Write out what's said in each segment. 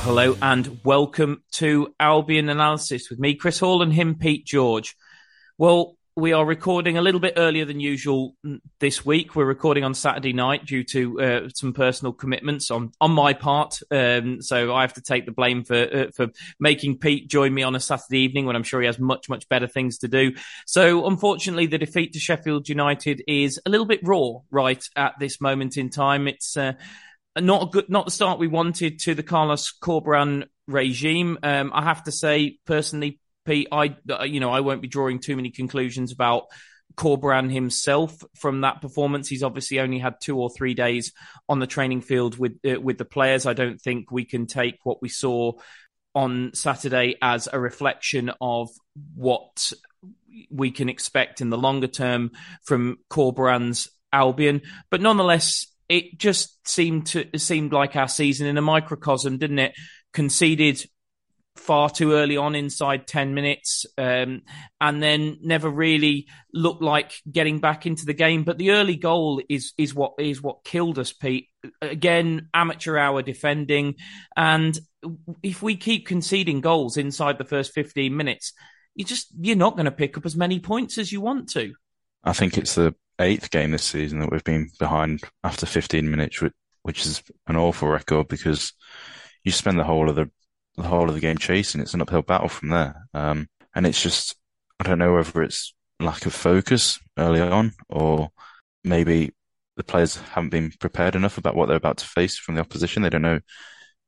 Well, hello and welcome to Albion Analysis with me, Chris Hall, and him, Pete George. Well, we are recording a little bit earlier than usual this week. We're recording on Saturday night due to uh, some personal commitments on on my part. Um, so I have to take the blame for uh, for making Pete join me on a Saturday evening when I'm sure he has much much better things to do. So unfortunately, the defeat to Sheffield United is a little bit raw right at this moment in time. It's uh, not a good, not the start we wanted to the Carlos Corberan regime. Um, I have to say, personally, Pete, I, you know, I won't be drawing too many conclusions about Corberan himself from that performance. He's obviously only had two or three days on the training field with uh, with the players. I don't think we can take what we saw on Saturday as a reflection of what we can expect in the longer term from Corberan's Albion. But nonetheless, it just seemed to seemed like our season in a microcosm, didn't it? Conceded far too early on inside 10 minutes um, and then never really looked like getting back into the game. But the early goal is is what is what killed us Pete. Again amateur hour defending. And if we keep conceding goals inside the first 15 minutes you just you're not going to pick up as many points as you want to. I think it's the eighth game this season that we've been behind after 15 minutes, which is an awful record because you spend the whole of the the whole of the game chasing. It's an uphill battle from there, um, and it's just I don't know whether it's lack of focus early on or maybe the players haven't been prepared enough about what they're about to face from the opposition. They don't know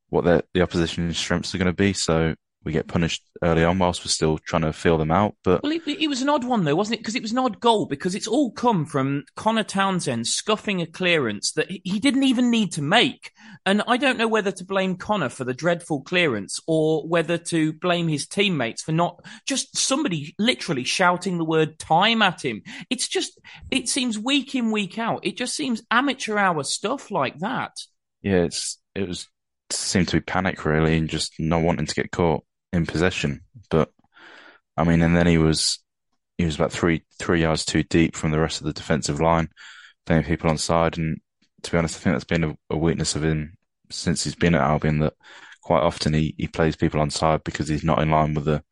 what the opposition's strengths are going to be, so we get punished early on whilst we're still trying to feel them out. But well, it, it was an odd one though, wasn't it? Because it was an odd goal because it's all come from Connor Townsend scuffing a clearance that he didn't even need to make. And I don't know whether to blame Connor for the dreadful clearance or whether to blame his teammates for not just somebody literally shouting the word time at him. It's just it seems week in week out. It just seems amateur hour stuff like that. Yeah, it's it was seemed to be panic really and just not wanting to get caught in possession. But I mean, and then he was he was about three three yards too deep from the rest of the defensive line, playing people on side. And to be honest, I think that's been a, a weakness of him since he's been at Albion. That quite often he, he plays people on side because he's not in line with the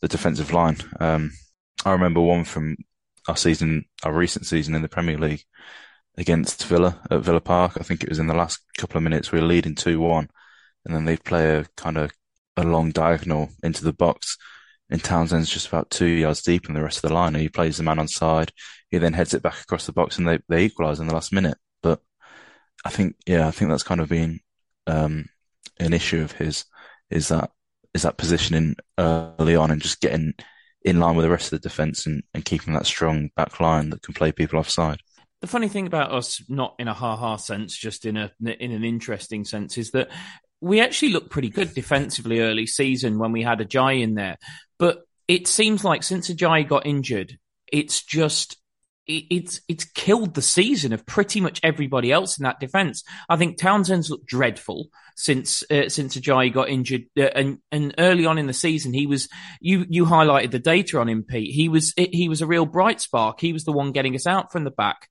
the defensive line. Um, I remember one from our season, our recent season in the Premier League against Villa at Villa Park. I think it was in the last couple of minutes. We were leading two one, and then they play a kind of a long diagonal into the box. And Townsend's just about two yards deep in the rest of the line. And he plays the man on side. He then heads it back across the box and they, they equalise in the last minute. But I think, yeah, I think that's kind of been, um, an issue of his is that, is that positioning early on and just getting in line with the rest of the defence and, and keeping that strong back line that can play people offside. The funny thing about us, not in a ha-ha sense, just in a in an interesting sense, is that we actually looked pretty good defensively early season when we had Ajayi in there. But it seems like since Ajayi got injured, it's just it's it's killed the season of pretty much everybody else in that defense. I think Townsend's looked dreadful since uh, since Ajayi got injured, uh, and and early on in the season he was you you highlighted the data on him, Pete. He was he was a real bright spark. He was the one getting us out from the back.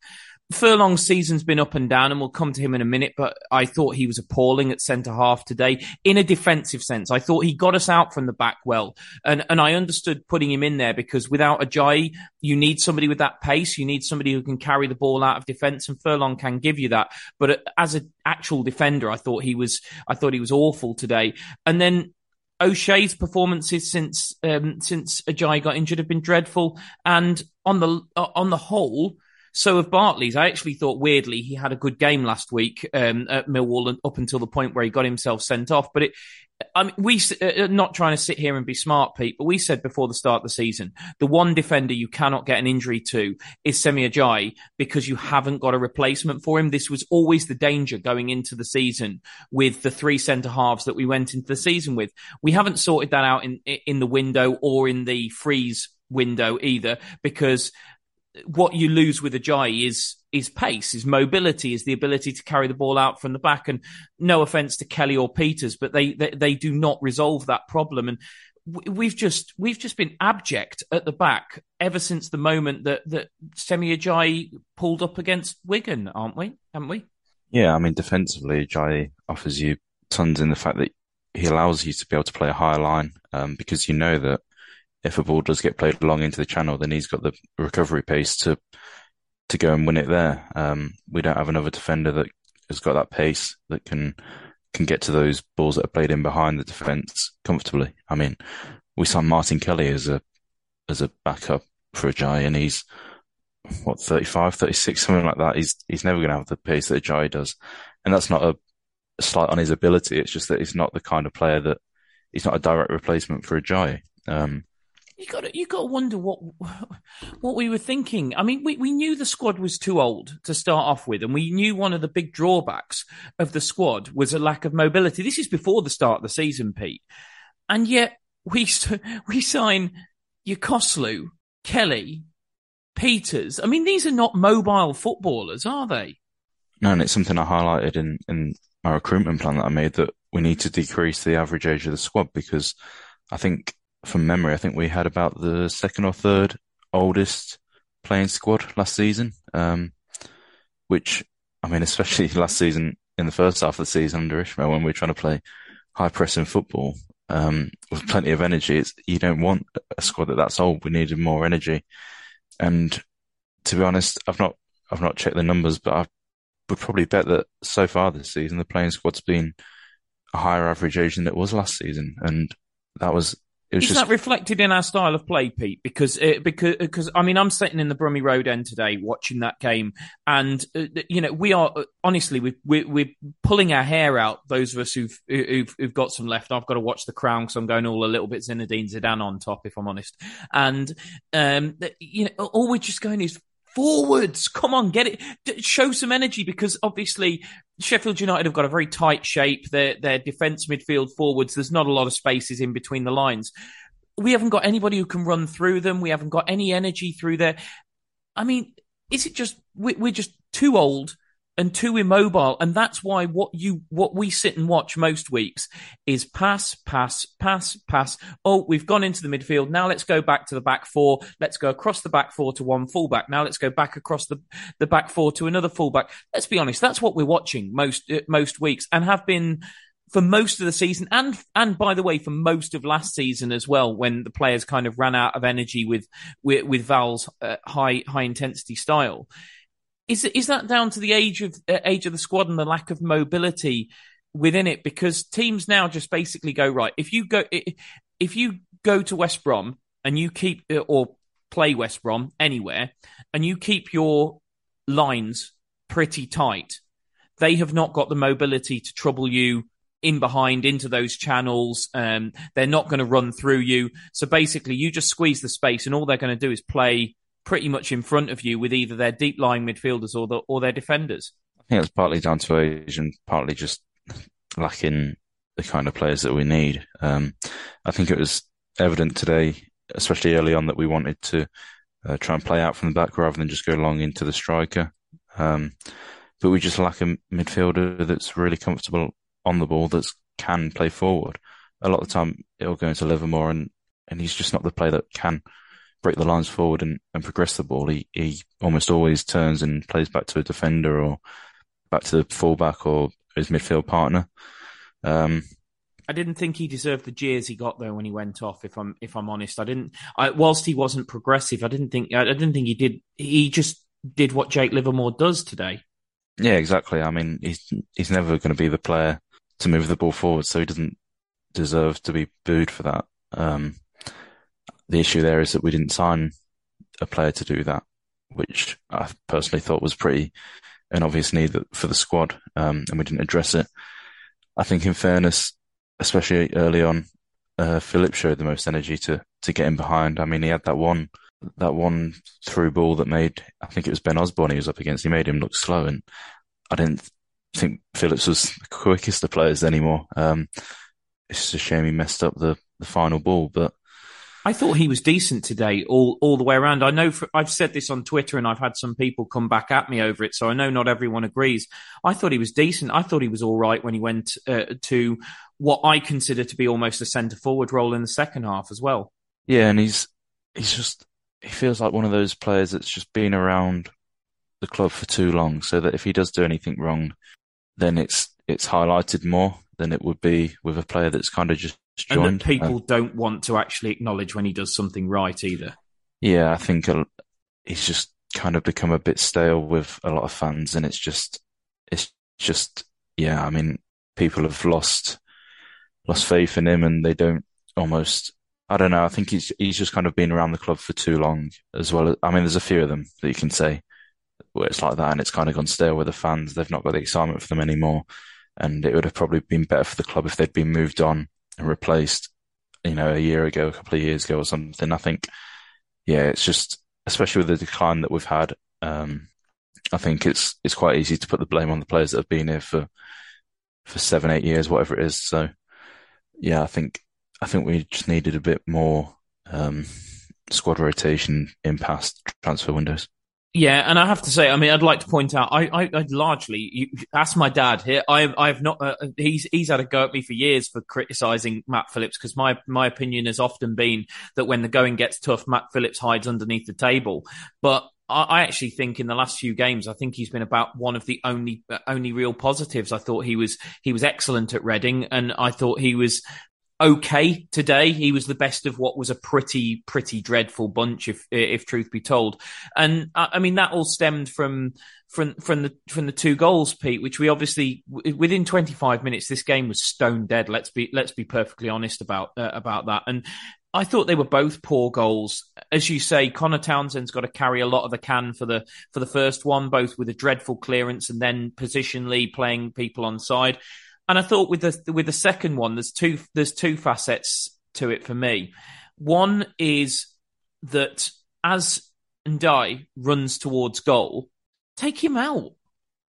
Furlong's season's been up and down, and we'll come to him in a minute. But I thought he was appalling at centre half today in a defensive sense. I thought he got us out from the back well, and and I understood putting him in there because without Ajayi, you need somebody with that pace. You need somebody who can carry the ball out of defence, and Furlong can give you that. But as an actual defender, I thought he was I thought he was awful today. And then O'Shea's performances since um, since Ajayi got injured have been dreadful, and on the on the whole so of Bartley's, I actually thought weirdly he had a good game last week um, at Millwall up until the point where he got himself sent off. But it, I mean, we uh, uh, not trying to sit here and be smart, Pete, but we said before the start of the season, the one defender you cannot get an injury to is Semi Ajayi because you haven't got a replacement for him. This was always the danger going into the season with the three centre halves that we went into the season with. We haven't sorted that out in in the window or in the freeze window either because what you lose with Ajayi is is pace, is mobility, is the ability to carry the ball out from the back. And no offense to Kelly or Peters, but they they, they do not resolve that problem. And we've just we've just been abject at the back ever since the moment that that Semi Ajayi pulled up against Wigan, aren't we? Haven't we? Yeah, I mean defensively, Ajayi offers you tons in the fact that he allows you to be able to play a higher line um, because you know that if a ball does get played long into the channel, then he's got the recovery pace to to go and win it there. Um, we don't have another defender that has got that pace that can can get to those balls that are played in behind the defence comfortably. I mean, we signed Martin Kelly as a as a backup for Ajayi, and he's what 35, 36, something like that. He's he's never going to have the pace that Ajayi does, and that's not a, a slight on his ability. It's just that he's not the kind of player that he's not a direct replacement for Ajayi. Um, you got to, you got to wonder what what we were thinking. I mean, we, we knew the squad was too old to start off with, and we knew one of the big drawbacks of the squad was a lack of mobility. This is before the start of the season, Pete, and yet we we sign Yokuslu, Kelly, Peters. I mean, these are not mobile footballers, are they? No, and it's something I highlighted in in my recruitment plan that I made that we need to decrease the average age of the squad because I think from memory, I think we had about the second or third oldest playing squad last season. Um, which, I mean, especially last season in the first half of the season under Ismaël, when we are trying to play high pressing football um, with plenty of energy, it's, you don't want a squad that that's old. We needed more energy. And to be honest, I've not I've not checked the numbers, but I would probably bet that so far this season the playing squad's been a higher average age than it was last season, and that was is just... that reflected in our style of play, Pete? Because it, because because I mean, I'm sitting in the Brummie Road end today watching that game, and uh, you know, we are uh, honestly we we we're pulling our hair out. Those of us who've who've, who've got some left. I've got to watch The Crown because I'm going all a little bit Zinedine Zidane on top, if I'm honest. And um, you know, all we're just going is forwards. Come on, get it. Show some energy because obviously Sheffield United have got a very tight shape. Their their defence, midfield, forwards. There's not a lot of spaces in between the lines. We haven't got anybody who can run through them. We haven't got any energy through there. I mean, is it just we're just too old? And too immobile. And that's why what you, what we sit and watch most weeks is pass, pass, pass, pass. Oh, we've gone into the midfield. Now let's go back to the back four. Let's go across the back four to one fullback. Now let's go back across the, the back four to another fullback. Let's be honest. That's what we're watching most, uh, most weeks and have been for most of the season and and by the way for most of last season as well when the players kind of ran out of energy with with, with Val's uh, high high intensity style is is that down to the age of uh, age of the squad and the lack of mobility within it? Because teams now just basically go right. If you go if you go to West Brom and you keep uh, or play West Brom anywhere and you keep your lines pretty tight, they have not got the mobility to trouble you in behind into those channels. Um, they're not going to run through you. So basically, you just squeeze the space, and all they're going to do is play pretty much in front of you with either their deep lying midfielders or the, or their defenders. I think it's partly down to age and partly just lacking the kind of players that we need. Um, I think it was evident today especially early on, that we wanted to uh, try and play out from the back rather than just go long into the striker. Um, but we just lack a midfielder that's really comfortable on the ball that can play forward. A lot of the time, it'll go into Livermore, and, and he's just not the player that can break the lines forward and, and progress the ball. He he almost always turns and plays back to a defender or back to the fullback or his midfield partner. Um, I didn't think he deserved the jeers he got though when he went off. If I'm if I'm honest, I didn't. I, whilst he wasn't progressive, I didn't think I, I didn't think he did. He just did what Jake Livermore does today. Yeah, exactly. I mean, he's he's never going to be the player to move the ball forward, so he doesn't deserve to be booed for that. Um, the issue there is that we didn't sign a player to do that, which I personally thought was pretty an obvious need for the squad, um, and we didn't address it. I think, in fairness, especially early on, uh, Philip showed the most energy to to get in behind. I mean, he had that one that one through ball that made I think it was Ben Osborne he was up against. He made him look slow, and I didn't think Phillips was the quickest of players anymore. Um, it's just a shame he messed up the the final ball, but. I thought he was decent today, all all the way around. I know for, I've said this on Twitter, and I've had some people come back at me over it. So I know not everyone agrees. I thought he was decent. I thought he was all right when he went uh, to what I consider to be almost a centre forward role in the second half as well. Yeah, and he's he's just he feels like one of those players that's just been around the club for too long, so that if he does do anything wrong, then it's it's highlighted more than it would be with a player that's kind of just. And that people uh, don't want to actually acknowledge when he does something right either. Yeah, I think he's just kind of become a bit stale with a lot of fans, and it's just it's just yeah. I mean, people have lost lost faith in him, and they don't almost. I don't know. I think he's he's just kind of been around the club for too long, as well. As, I mean, there's a few of them that you can say where it's like that, and it's kind of gone stale with the fans. They've not got the excitement for them anymore, and it would have probably been better for the club if they'd been moved on and replaced, you know, a year ago, a couple of years ago, or something. I think, yeah, it's just especially with the decline that we've had. Um, I think it's it's quite easy to put the blame on the players that have been here for for seven, eight years, whatever it is. So yeah, I think I think we just needed a bit more um, squad rotation in past transfer windows. Yeah, and I have to say, I mean, I'd like to point out, I, I, I largely you, ask my dad here. I, I've not. Uh, he's he's had a go at me for years for criticizing Matt Phillips because my my opinion has often been that when the going gets tough, Matt Phillips hides underneath the table. But I actually think in the last few games, I think he's been about one of the only only real positives. I thought he was he was excellent at Reading, and I thought he was okay today. He was the best of what was a pretty pretty dreadful bunch, if if truth be told. And I mean that all stemmed from from from the from the two goals, Pete, which we obviously within 25 minutes this game was stone dead. Let's be let's be perfectly honest about uh, about that. And I thought they were both poor goals. As you say, Connor Townsend's got to carry a lot of the can for the for the first one, both with a dreadful clearance and then positionally playing people on side. And I thought with the with the second one, there's two there's two facets to it for me. One is that as Ndiaye runs towards goal, take him out.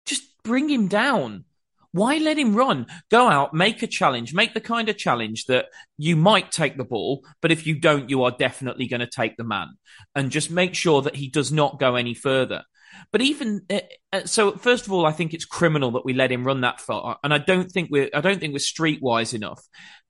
Just bring him down. Why let him run? Go out, make a challenge, make the kind of challenge that you might take the ball, but if you don't, you are definitely going to take the man. And just make sure that he does not go any further. But even uh, uh, so, first of all, I think it's criminal that we let him run that far, and I don't think we're I don't think we're streetwise enough.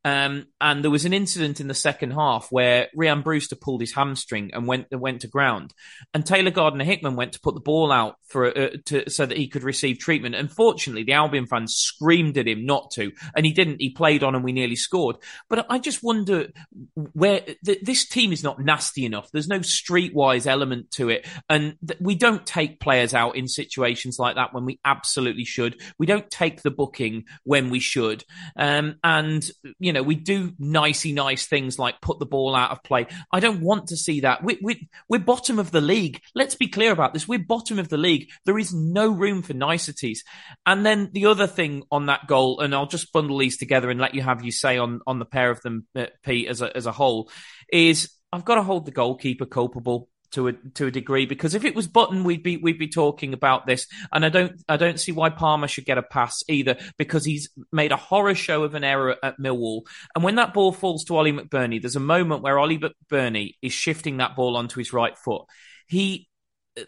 Um, and there was an incident in the second half where Ryan Brewster pulled his hamstring and went went to ground, and Taylor Gardner Hickman went to put the ball out for uh, to, so that he could receive treatment. Unfortunately, the Albion fans screamed at him not to, and he didn't. He played on, and we nearly scored. But I just wonder where th- this team is not nasty enough. There's no streetwise element to it, and th- we don't take players out in situations like that when we absolutely should. We don't take the booking when we should, um, and you know we do nicey nice things like put the ball out of play. I don't want to see that. We, we, we're bottom of the league. Let's be clear about this. We're bottom of the league. There is no room for niceties. And then the other thing on that goal, and I'll just bundle these together and let you have you say on on the pair of them, uh, Pete, as a as a whole, is I've got to hold the goalkeeper culpable to a to a degree because if it was Button, we'd be we'd be talking about this, and I don't I don't see why Palmer should get a pass either because he's made a horror show of an error at Millwall, and when that ball falls to Ollie McBurnie, there's a moment where Ollie McBurnie is shifting that ball onto his right foot. He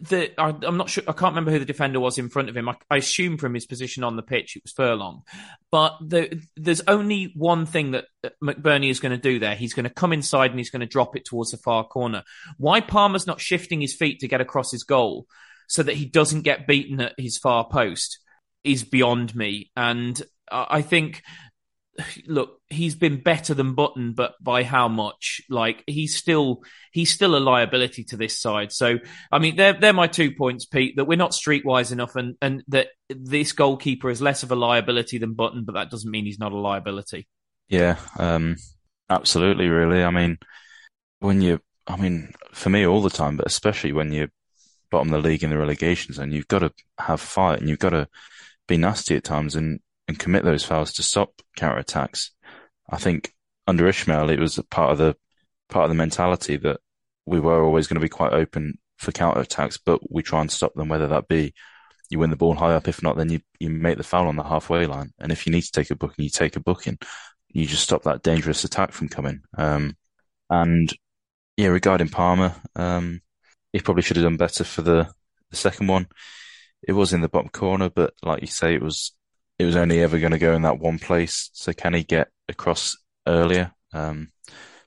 the I, am not sure. I can't remember who the defender was in front of him. I, I assume from his position on the pitch it was Furlong, but the, there's only one thing that McBurnie is going to do there. He's going to come inside and he's going to drop it towards the far corner. Why Palmer's not shifting his feet to get across his goal so that he doesn't get beaten at his far post is beyond me. And I think look, he's been better than Button, but by how much? Like he's still he's still a liability to this side. So I mean, they're they're my two points, Pete. That we're not streetwise enough, and and that this goalkeeper is less of a liability than Button, but that doesn't mean he's not a liability. Yeah, um, absolutely. Really, I mean, when you, I mean, for me all the time, but especially when you bottom the league in the relegation zone, you've got to have fight and you've got to be nasty at times. And and commit those fouls to stop counter attacks. I think under Ismaël, it was part of the part of the mentality that we were always going to be quite open for counter attacks, but we try and stop them, whether that be you win the ball high up. If not, then you, you make the foul on the halfway line. And if you need to take a booking, you take a booking. You just stop that dangerous attack from coming. Um, and yeah, regarding Palmer, um, he probably should have done better for the, the second one. It was in the bottom corner, but like you say, it was it was only ever going to go in that one place. So can he get across earlier? Um,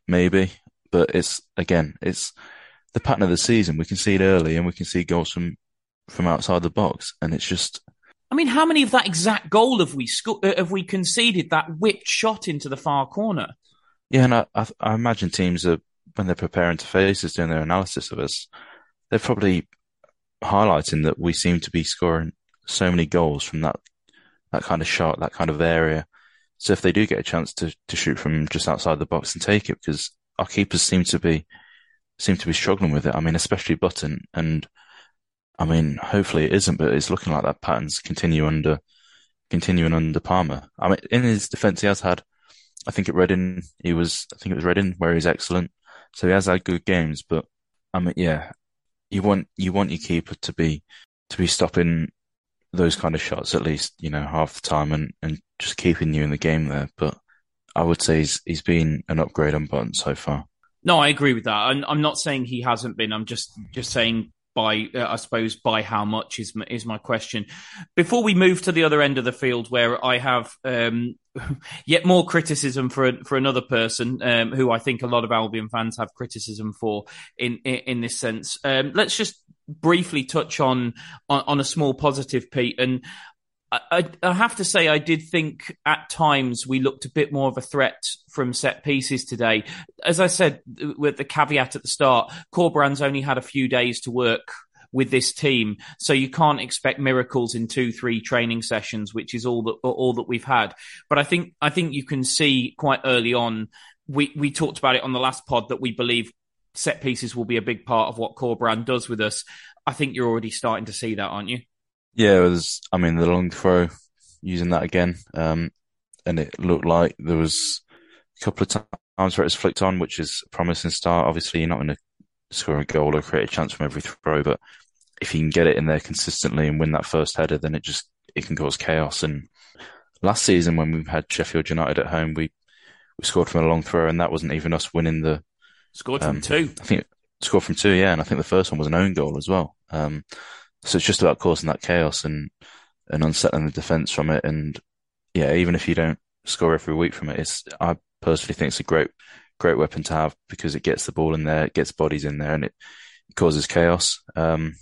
maybe, but it's again, it's the pattern of the season. We can see it early, and we can see goals from from outside the box, and it's just. I mean, how many of that exact goal have we sco- uh, have we conceded? That whipped shot into the far corner. Yeah, and I, I, I imagine teams are when they're preparing to face us, doing their analysis of us, they're probably highlighting that we seem to be scoring so many goals from that that kind of shot, that kind of area. So if they do get a chance to, to shoot from just outside the box and take it, because our keepers seem to be, seem to be struggling with it. I mean, especially Button. And I mean, hopefully it isn't, but it's looking like that pattern's continue under, continuing under Palmer. I mean, in his defense, he has had, I think at Reading, he was, I think it was Reading where he's excellent. So he has had good games, but I mean, yeah, you want, you want your keeper to be, to be stopping those kind of shots at least, you know, half the time and, and just keeping you in the game there. But I would say he's he's been an upgrade on Button so far. No, I agree with that. I'm, I'm not saying he hasn't been. I'm just just saying by uh, I suppose by how much is my, is my question. Before we move to the other end of the field, where I have um, yet more criticism for for another person um, who I think a lot of Albion fans have criticism for in in, in this sense. Um, let's just briefly touch on, on, on a small positive, Pete. And I, I, have to say, I did think at times we looked a bit more of a threat from set pieces today. As I said, with the caveat at the start, Corberan's only had a few days to work with this team, so you can't expect miracles in two, three training sessions, which is all that all that we've had. But I think I think you can see quite early on. We we talked about it on the last pod that we believe set pieces will be a big part of what Corberan does with us. I think you're already starting to see that, aren't you? Yeah, was, I mean, the long throw, using that again. Um, and it looked like there was a couple of times where it was flicked on, which is a promising start. Obviously, you're not going to score a goal or create a chance from every throw, but if you can get it in there consistently and win that first header, then it just, it can cause chaos. And last season when we had Sheffield United at home, we, we scored from a long throw and that wasn't even us winning the, Scored from um, two. I think scored from two, yeah, and I think the first one was an own goal as well. Um, so it's just about causing that chaos and and unsettling the defense from it. And yeah, even if you don't score every week from it, it's I personally think it's a great great weapon to have because it gets the ball in there, it gets bodies in there, and it, it causes chaos. Um,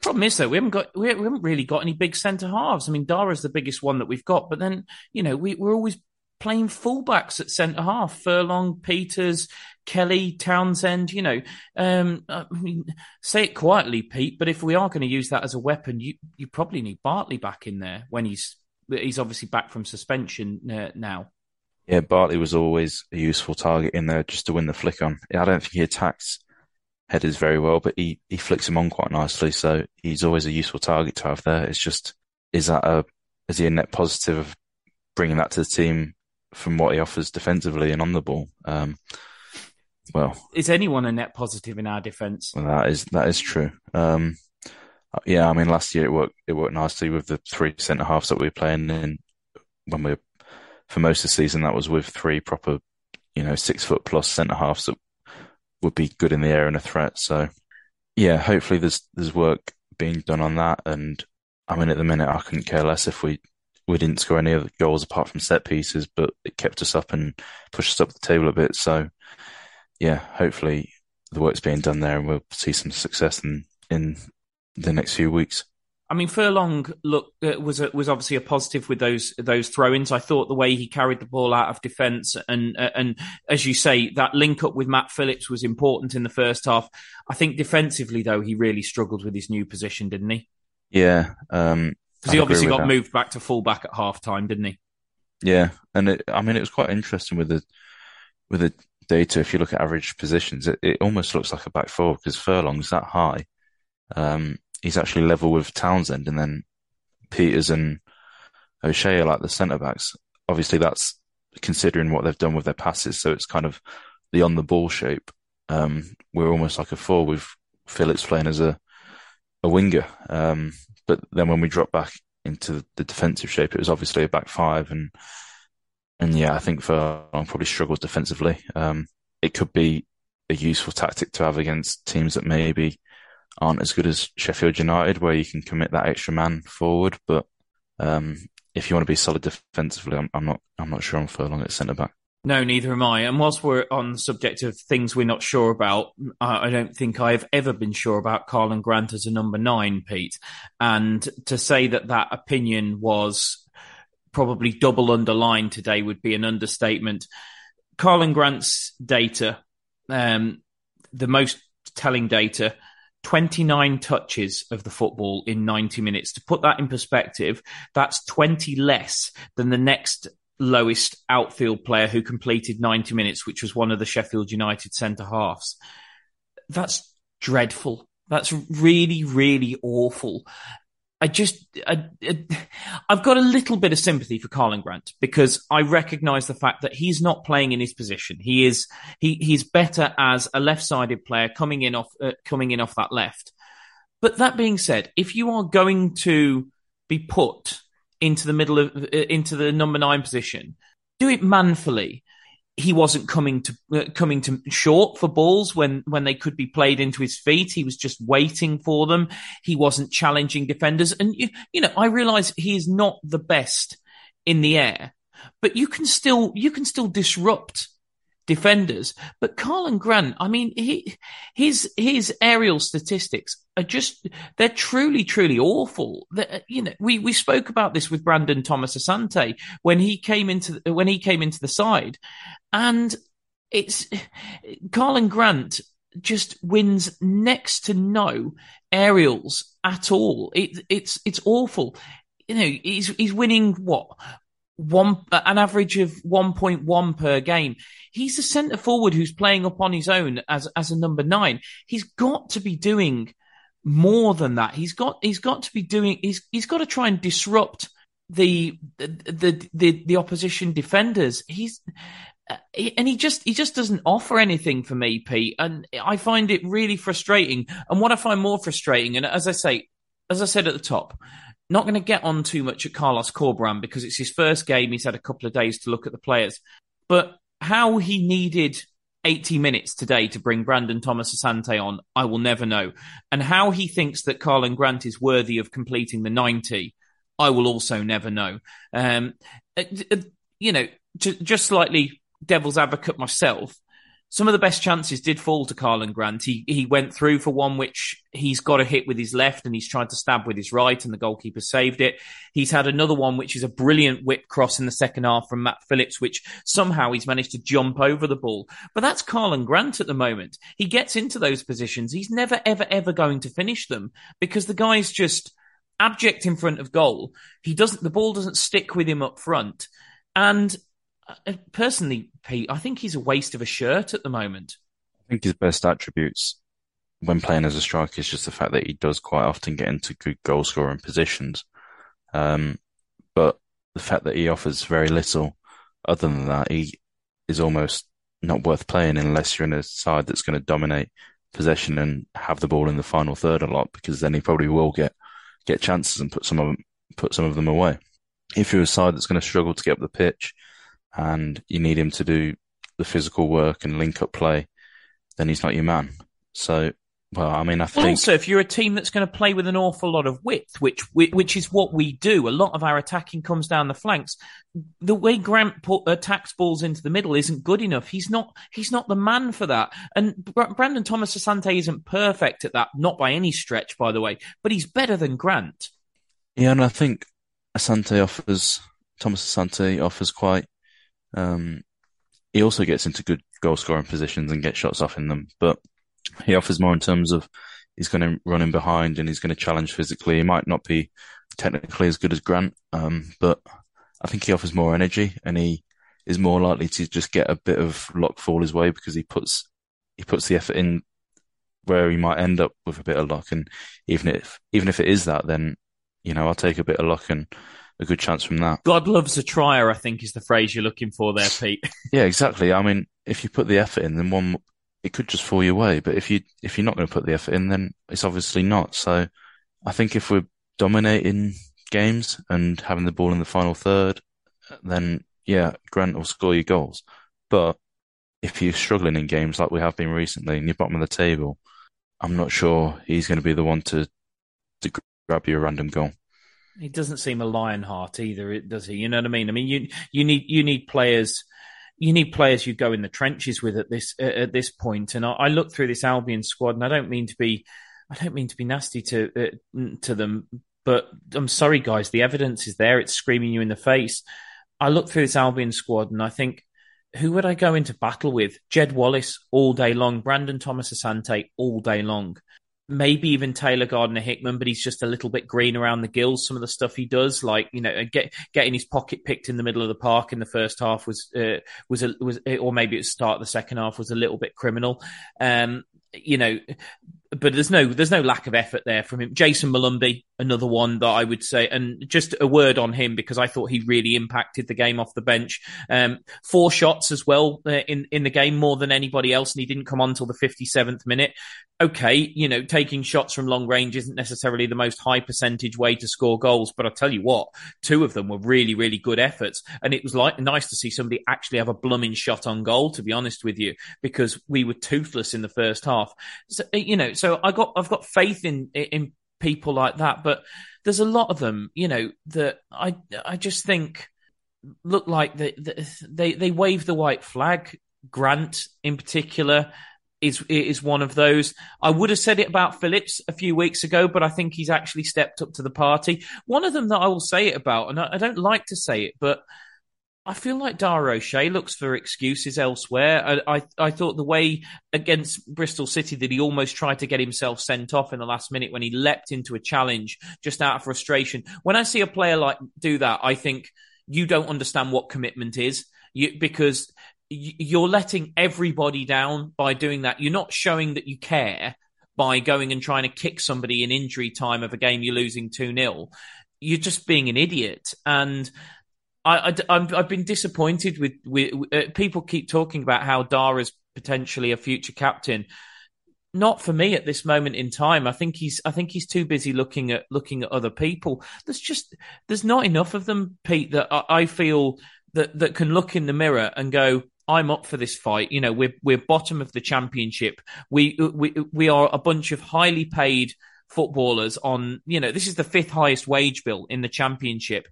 Problem is though, we haven't got we haven't really got any big centre halves. I mean, Dara's the biggest one that we've got, but then you know we, we're always playing fullbacks at centre half. Furlong, Peters, Kelly, Townsend, you know, um, I mean, say it quietly, Pete, but if we are going to use that as a weapon, you, you probably need Bartley back in there when he's, he's obviously back from suspension uh, now. Yeah, Bartley was always a useful target in there just to win the flick on. I don't think he attacks headers very well, but he, he flicks them on quite nicely. So he's always a useful target to have there. It's just, is that a, is he a net positive of bringing that to the team from what he offers defensively and on the ball? Um, well, is anyone a net positive in our defence? Well, that is that is true. Um, yeah, I mean, last year it worked it worked nicely with the three centre halves that we were playing in when we for most of the season. That was with three proper, you know, six foot plus centre halves that would be good in the air and a threat. So, yeah, hopefully there's there's work being done on that. And I mean, at the minute, I couldn't care less if we we didn't score any other goals apart from set pieces, but it kept us up and pushed us up the table a bit. So, yeah, hopefully the work's being done there, and we'll see some success in in the next few weeks. I mean, Furlong look uh, was a, was obviously a positive with those those throw-ins. I thought the way he carried the ball out of defence and uh, and as you say, that link up with Matt Phillips was important in the first half. I think defensively though, he really struggled with his new position, didn't he? Yeah, um, because he obviously got that. moved back to fullback at half time, didn't he? Yeah, and it, I mean it was quite interesting with the with the data. If you look at average positions, it, it almost looks like a back four because Furlong's that high. Um, he's actually level with Townsend, and then Peters and O'Shea are like the centre backs. Obviously, that's considering what they've done with their passes, so it's kind of the on the ball shape. Um, we're almost like a four with Phillips playing as a a winger. Um, but then when we drop back into the defensive shape, it was obviously a back five, and and yeah, I think Furlong probably struggles defensively. Um, it could be a useful tactic to have against teams that maybe aren't as good as Sheffield United, where you can commit that extra man forward. But um, if you want to be solid defensively, I'm, I'm not. I'm not sure I'm Furlong at centre back. No, neither am I. And whilst we're on the subject of things we're not sure about, I don't think I've ever been sure about Karlan Grant as a number nine, Pete. And to say that that opinion was probably double underlined today would be an understatement. Karlan Grant's data, um, the most telling data, 29 touches of the football in 90 minutes. To put that in perspective, that's 20 less than the next lowest outfield player who completed 90 minutes, which was one of the Sheffield United centre halves. That's dreadful. That's really, really awful. I just, I, have got a little bit of sympathy for Karlan Grant because I recognise the fact that he's not playing in his position. He is, he, he's better as a left-sided player coming in off, uh, coming in off that left. But that being said, if you are going to be put into the middle of, uh, into the number nine position, do it manfully he wasn't coming to uh, coming to short for balls when when they could be played into his feet. He was just waiting for them. He wasn't challenging defenders, and you, you know I realize he is not the best in the air, but you can still you can still disrupt defenders. But Karlan Grant, I mean, he, his his aerial statistics are just they're truly truly awful. They're, uh, you know, we we spoke about this with Brandon Thomas Asante when he came into when he came into the side, and it's Karlan Grant just wins next to no aerials at all. It, it's it's awful. You know, he's he's winning what one an average of 1.1 per game. He's a centre forward who's playing up on his own as as a number nine. He's got to be doing more than that. He's got he's got to be doing he's he's got to try and disrupt the the the the opposition defenders. He's uh, and he just he just doesn't offer anything for me, Pete. And I find it really frustrating. And what I find more frustrating, and as I say, as I said at the top, not going to get on too much at Carlos Corberán because it's his first game. He's had a couple of days to look at the players. But how he needed 80 minutes today to bring Brandon Thomas Asante on, I will never know. And how he thinks that Karlan Grant is worthy of completing the 90, I will also never know. Um, uh, uh, you know, just slightly devil's advocate myself, some of the best chances did fall to Karlan Grant. He he went through for one which he's got a hit with his left and he's tried to stab with his right and the goalkeeper saved it. He's had another one which is a brilliant whip cross in the second half from Matt Phillips, which somehow he's managed to jump over the ball. But that's Karlan Grant at the moment. He gets into those positions. He's never ever ever going to finish them because the guy's just abject in front of goal. He doesn't the ball doesn't stick with him up front. And personally, Pete, I think he's a waste of a shirt at the moment. I think his best attributes when playing as a striker is just the fact that he does quite often get into good goal scoring positions. Um, but the fact that he offers very little other than that, he is almost not worth playing unless you're in a side that's going to dominate possession and have the ball in the final third a lot, because then he probably will get get chances and put some of them put some of them away. If you're a side that's going to struggle to get up the pitch, and you need him to do the physical work and link up play, then he's not your man. So well, I mean, I think. Also, if you're a team that's going to play with an awful lot of width, which which is what we do, a lot of our attacking comes down the flanks. The way Grant put, attacks balls into the middle isn't good enough. He's not he's not the man for that. And Brandon Thomas Asante isn't perfect at that, not by any stretch, by the way, but he's better than Grant. Yeah, and I think Asante offers Thomas Asante offers quite. Um, he also gets into good goal scoring positions and gets shots off in them, but he offers more in terms of he's going to run in behind and he's going to challenge physically. He might not be technically as good as Grant, um, but I think he offers more energy and he is more likely to just get a bit of luck fall his way because he puts he puts the effort in where he might end up with a bit of luck. And even if even if it is that, then you know I'll take a bit of luck and a good chance from that. God loves a trier, I think is the phrase you're looking for there, Pete. yeah, exactly. I mean, if you put the effort in, then one it could just fall your way. But if you if you're not going to put the effort in, then it's obviously not. So I think if we're dominating games and having the ball in the final third, then yeah, Grant will score your goals. But if you're struggling in games like we have been recently and you're bottom of the table, I'm not sure he's going to be the one to to grab you a random goal. He doesn't seem a lion heart either, does he? You know what I mean? I mean, you you need you need players you need players you go in the trenches with at this at this point. And I, I look through this Albion squad, and I don't mean to be, I don't mean to be nasty to uh, to them, but I'm sorry, guys. The evidence is there; it's screaming you in the face. I look through this Albion squad, and I think, who would I go into battle with? Jed Wallace all day long, Brandon Thomas Asante all day long maybe even Taylor Gardner Hickman, but he's just a little bit green around the gills. Some of the stuff he does, like you know, get getting his pocket picked in the middle of the park in the first half was uh, was a, was, or maybe at the start of the second half was a little bit criminal. Um, you know, but there's no there's no lack of effort there from him. Jayson Molumby, another one that I would say, and just a word on him because I thought he really impacted the game off the bench. Um, four shots as well uh, in in the game more than anybody else, and he didn't come on till the 57th minute. Okay, you know, taking shots from long range isn't necessarily the most high percentage way to score goals, but I tell you what, two of them were really really good efforts, and it was like nice to see somebody actually have a blooming shot on goal. To be honest with you, because we were toothless in the first half. So, you know so I got I've got faith in in people like that, but there's a lot of them, you know, that I I just think look like they they they wave the white flag. Grant, in particular, is is one of those. I would have said it about Phillips a few weeks ago, but I think he's actually stepped up to the party. One of them that I will say it about, and I, I don't like to say it, but I feel like Dara O'Shea looks for excuses elsewhere. I, I, I thought the way against Bristol City that he almost tried to get himself sent off in the last minute when he leapt into a challenge just out of frustration. When I see a player like do that, I think you don't understand what commitment is you, because you're letting everybody down by doing that. You're not showing that you care by going and trying to kick somebody in injury time of a game you're losing 2 0. You're just being an idiot. And I, I, have been disappointed with, with uh, people keep talking about how Dara's potentially a future captain. Not for me at this moment in time. I think he's I think he's too busy looking at looking at other people. There's just there's not enough of them, Pete, that I, I feel that that can look in the mirror and go, I'm up for this fight. You know, we're we're bottom of the championship. We we we are a bunch of highly paid footballers on. You know, this is the fifth highest wage bill in the championship.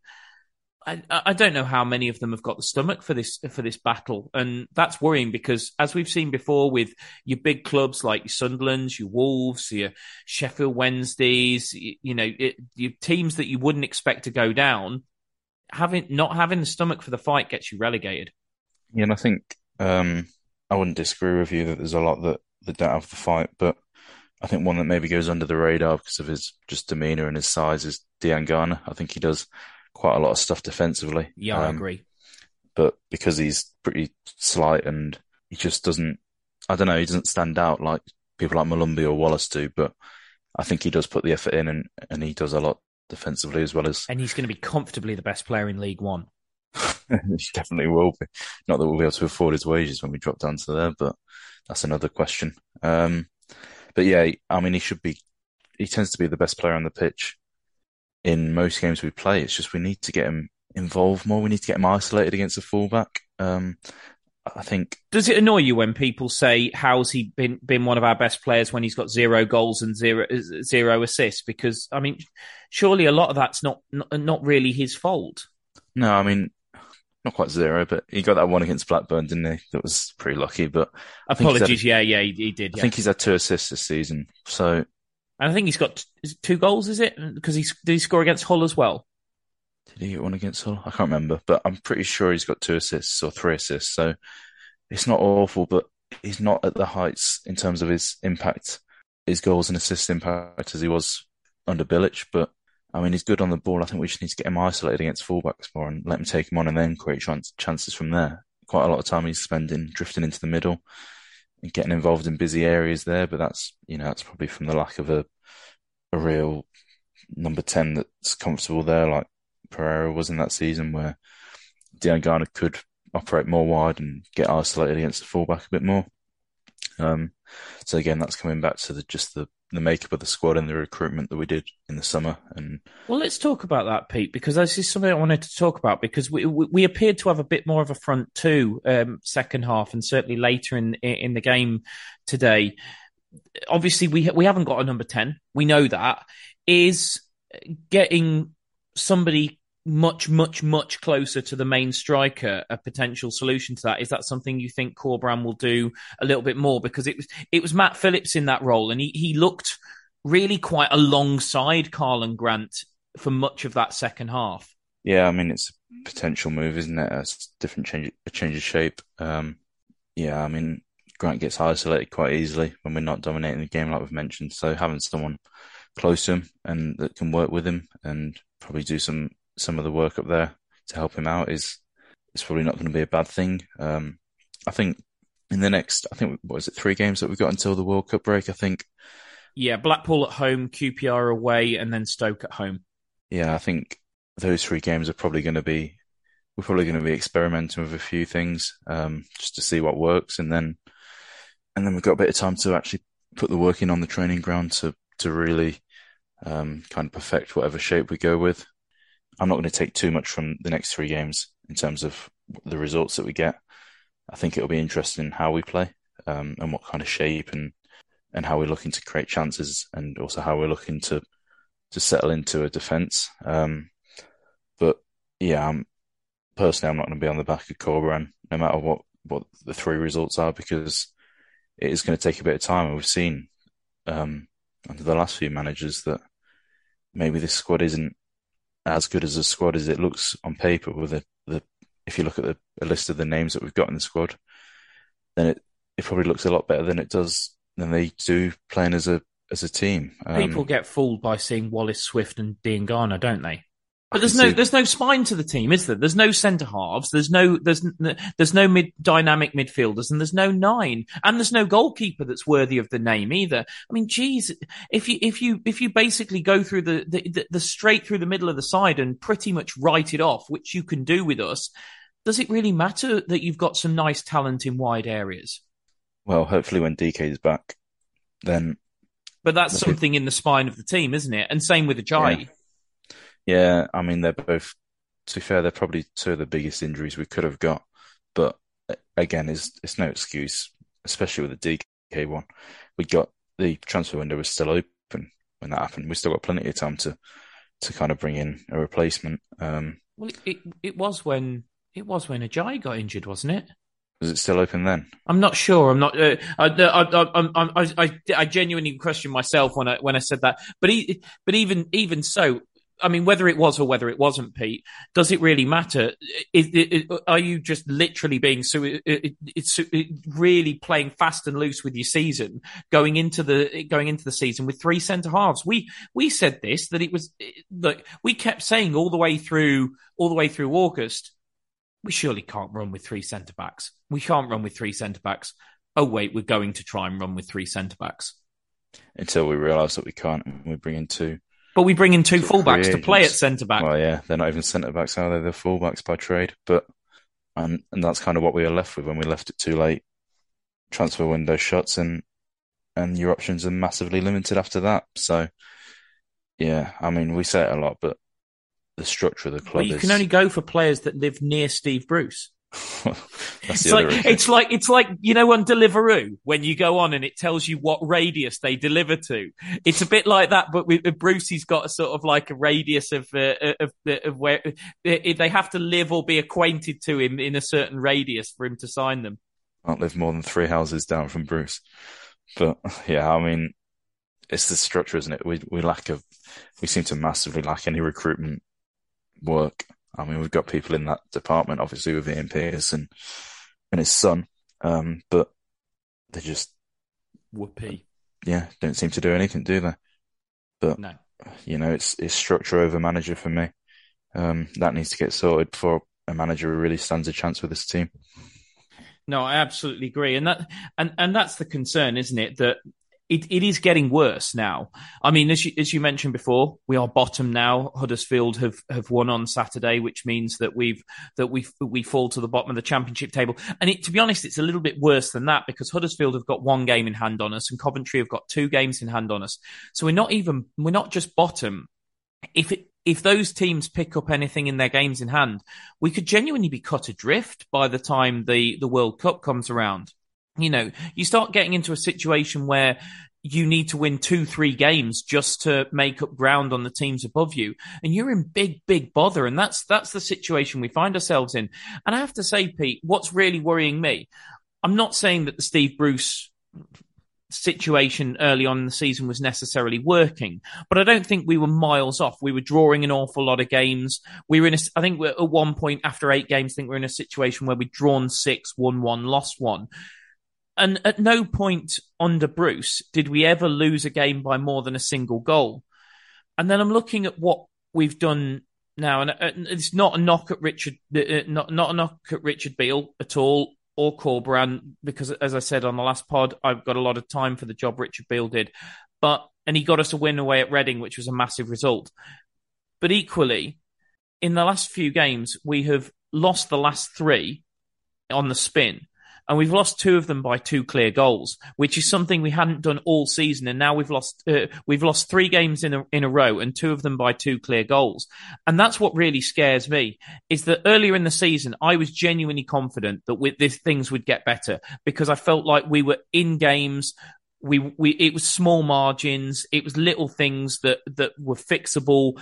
I, I don't know how many of them have got the stomach for this for this battle, and that's worrying because as we've seen before with your big clubs like your Sunderland's, your Wolves, your Sheffield Wednesdays, you, you know, it, your teams that you wouldn't expect to go down, having not having the stomach for the fight gets you relegated. Yeah, and I think um, I wouldn't disagree with you that there's a lot that that don't have the fight, but I think one that maybe goes under the radar because of his just demeanour and his size is Diangana. I think he does quite a lot of stuff defensively. Yeah, um, I agree. But because he's pretty slight and he just doesn't, I don't know, he doesn't stand out like people like Molumby or Wallace do. But I think he does put the effort in and, and he does a lot defensively as well as. And he's going to be comfortably the best player in League One. he definitely will be. Not that we'll be able to afford his wages when we drop down to there, but that's another question. Um, but yeah, I mean, he should be. He tends to be the best player on the pitch in most games we play. It's just we need to get him involved more. We need to get him isolated against a fullback. Um, I think. Does it annoy you when people say, "How's he been been one of our best players when he's got zero goals and zero zero assists?" Because I mean, surely a lot of that's not not, really his fault. No, I mean, not quite zero, but he got that one against Blackburn, didn't he? That was pretty lucky. But apologies, had, yeah, yeah, he, he did. I think he's had two assists this season. So, and I think he's got two goals. Is it because he did he score against Hull as well? Did he get one against Hull? I can't remember, but I'm pretty sure he's got two assists or three assists. So it's not awful, but he's not at the heights in terms of his impact, his goals and assist impact as he was under Bilic. But I mean, he's good on the ball. I think we just need to get him isolated against fullbacks more and let him take him on and then create chance, chances from there. Quite a lot of time he's spending drifting into the middle getting involved in busy areas there. But that's, you know, that's probably from the lack of a, a real number 10 that's comfortable there, like Pereira was in that season where Diangana could operate more wide and get isolated against the fullback a bit more. Um, so again, that's coming back to the, just the, the makeup of the squad and the recruitment that we did in the summer. And well, let's talk about that, Pete, because this is something I wanted to talk about because we we, we appeared to have a bit more of a front two um, second half and certainly later in in the game today. Obviously, we we haven't got a number ten. We know that is getting somebody much, much, much closer to the main striker, a potential solution to that. Is that something you think Corberán will do a little bit more? Because it was it was Matt Phillips in that role, and he he looked really quite alongside Karlan Grant for much of that second half. Yeah, I mean it's a potential move, isn't it? A different change, a change of shape. Um, yeah, I mean Grant gets isolated quite easily when we're not dominating the game, like we've mentioned. So having someone close to him and that can work with him and probably do some some of the work up there to help him out is is probably not going to be a bad thing. Um, I think in the next, I think what is it, three games that we've got until the World Cup break. I think. Yeah, Blackpool at home, QPR away, and then Stoke at home. Yeah, I think those three games are probably going to be we're probably going to be experimenting with a few things um, just to see what works, and then and then we've got a bit of time to actually put the work in on the training ground to to really um, kind of perfect whatever shape we go with. I'm not going to take too much from the next three games in terms of the results that we get. I think it'll be interesting how we play um, and what kind of shape and and how we're looking to create chances and also how we're looking to to settle into a defence. Um, but yeah, I'm, personally, I'm not going to be on the back of Corberán no matter what what the three results are because it is going to take a bit of time. And we've seen um, under the last few managers that maybe this squad isn't as good as a squad as it looks on paper. With the, the if you look at the a list of the names that we've got in the squad, then it it probably looks a lot better than it does than they do playing as a as a team. Um, People get fooled by seeing Wallace Swift and Diangana, don't they? But there's no there's no spine to the team, is there? There's no centre halves. There's no there's there's no mid dynamic midfielders, and there's no nine, and there's no goalkeeper that's worthy of the name either. I mean, geez, if you if you if you basically go through the the, the, the straight through the middle of the side and pretty much write it off, which you can do with us, does it really matter that you've got some nice talent in wide areas? Well, hopefully when DK is back, then. But that's something in the spine of the team, isn't it? And same with Ajayi. Yeah. Yeah, I mean they're both. To be fair, they're probably two of the biggest injuries we could have got. But again, it's it's no excuse, especially with the DK one. We got the transfer window was still open when that happened. We still got plenty of time to to kind of bring in a replacement. Um, well, it it was when it was when Ajayi got injured, wasn't it? Was it still open then? I'm not sure. I'm not. Uh, I, I, I, I, I genuinely question myself when I when I said that. But he, but even even so, I mean, whether it was or whether it wasn't, Pete, does it really matter? Is, is, are you just literally being so? It's really playing fast and loose with your season going into the going into the season with three centre halves. We we said this that it was like we kept saying all the way through all the way through August. We surely can't run with three centre backs. We can't run with three centre backs. Oh wait, we're going to try and run with three centre backs until we realise that we can't. And We bring in two. But we bring in two fullbacks to play at centre back. Well, yeah, they're not even centre backs, are they? They're fullbacks by trade. But and and that's kind of what we were left with when we left it too late. Transfer window shuts, and and your options are massively limited after that. So, yeah, I mean, we say it a lot, but the structure of the club. Well, you is... can only go for players that live near Steve Bruce. It's like it's like it's like you know on Deliveroo when you go on and it tells you what radius they deliver to. It's a bit like that, but with, with Brucey's got a sort of like a radius of uh, of of where they have to live or be acquainted to him in a certain radius for him to sign them. Can't live more than three houses down from Bruce, but yeah, I mean, it's the structure, isn't it? We we lack of, we seem to massively lack any recruitment work. I mean, we've got people in that department, obviously with Ian Pearson and his son, um, but they just, Whoopee. yeah, don't seem to do anything, do they? But No. you know, it's it's structure over manager for me. Um, that needs to get sorted before a manager really stands a chance with this team. No, I absolutely agree, and that and and that's the concern, isn't it? That it, it is getting worse now. I mean, as you, as you mentioned before, we are bottom now. Huddersfield have, have won on Saturday, which means that we've that we we fall to the bottom of the championship table. And it, to be honest, it's a little bit worse than that because Huddersfield have got one game in hand on us, and Coventry have got two games in hand on us. So we're not even we're not just bottom. If it if those teams pick up anything in their games in hand, we could genuinely be cut adrift by the time the the World Cup comes around you know, you start getting into a situation where you need to win two, three games just to make up ground on the teams above you. And you're in big, big bother. And that's, that's the situation we find ourselves in. And I have to say, Pete, what's really worrying me, I'm not saying that the Steve Bruce situation early on in the season was necessarily working, but I don't think we were miles off. We were drawing an awful lot of games. We were in a, I think we're at one point after eight games, I think we're in a situation where we'd drawn six, won one, lost one. And at no point under Bruce did we ever lose a game by more than a single goal. And then I'm looking at what we've done now, and it's not a knock at Richard, uh, not not a knock at Richard Beale at all, or Corberan, because as I said on the last pod, I've got a lot of time for the job Richard Beale did, but and he got us a win away at Reading, which was a massive result. But equally, in the last few games, we have lost the last three on the spin and we've lost two of them by two clear goals, which is something we hadn't done all season. And now we've lost uh, we've lost three games in a in a row, and two of them by two clear goals. And that's what really scares me is that earlier in the season I was genuinely confident that with this things would get better because I felt like we were in games. We we it was small margins. It was little things that that were fixable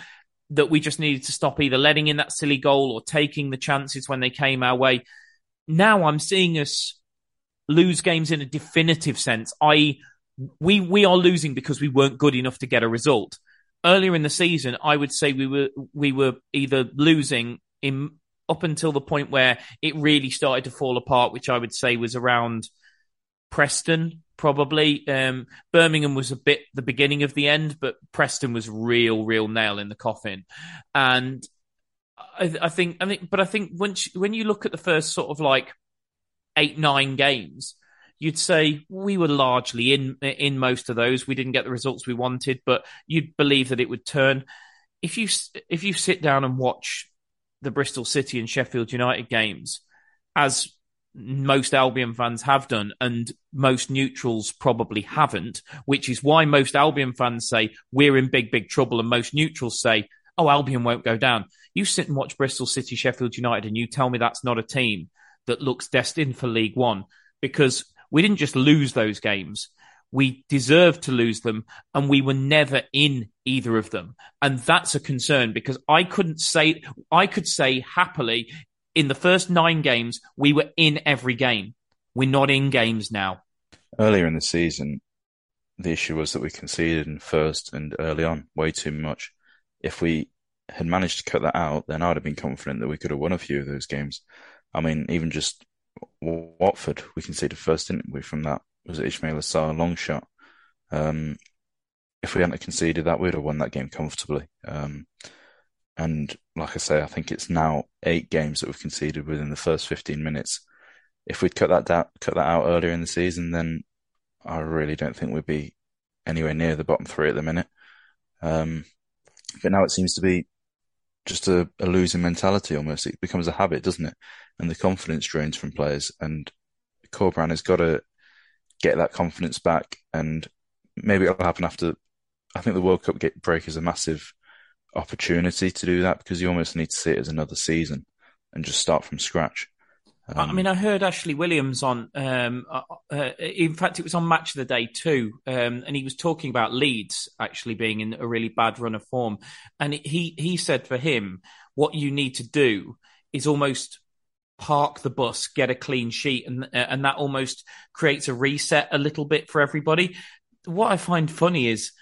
that we just needed to stop either letting in that silly goal or taking the chances when they came our way now I'm seeing us lose games in a definitive sense. I we we are losing because we weren't good enough to get a result. Earlier in the season, I would say we were we were either losing in up until the point where it really started to fall apart, which I would say was around Preston, probably. Um, Birmingham was a bit the beginning of the end, but Preston was real, real nail in the coffin. And I, I think, I think, but I think once when you look at the first sort of like eight, nine games, you'd say we were largely in in most of those. We didn't get the results we wanted, but you'd believe that it would turn. If you if you sit down and watch the Bristol City and Sheffield United games, as most Albion fans have done, and most neutrals probably haven't, which is why most Albion fans say we're in big, big trouble, and most neutrals say, oh, Albion won't go down. You sit and watch Bristol City, Sheffield United, and you tell me that's not a team that looks destined for League One because we didn't just lose those games. We deserved to lose them and we were never in either of them. And that's a concern because I couldn't say, I could say happily in the first nine games, we were in every game. We're not in games now. Earlier in the season, the issue was that we conceded in first and early on way too much. If we had managed to cut that out, then I'd have been confident that we could have won a few of those games. I mean, even just Watford, we conceded first, didn't we, from that was it Ismaila Sarr long shot. Um, if we hadn't conceded that, we'd have won that game comfortably. Um, and like I say, I think it's now eight games that we've conceded within the first 15 minutes. If we'd cut that cut that out earlier in the season, then I really don't think we'd be anywhere near the bottom three at the minute. Um, but now it seems to be just a, a losing mentality almost. It becomes a habit, doesn't it? And the confidence drains from players. And Corberán has got to get that confidence back. And maybe it'll happen after. I think the World Cup break is a massive opportunity to do that because you almost need to see it as another season and just start from scratch. Um, I mean, I heard Ashley Williams on. Um, uh, uh, in fact, it was on Match of the Day too, um, and he was talking about Leeds actually being in a really bad run of form. And he he said for him, what you need to do is almost park the bus, get a clean sheet, and uh, and that almost creates a reset a little bit for everybody. What I find funny is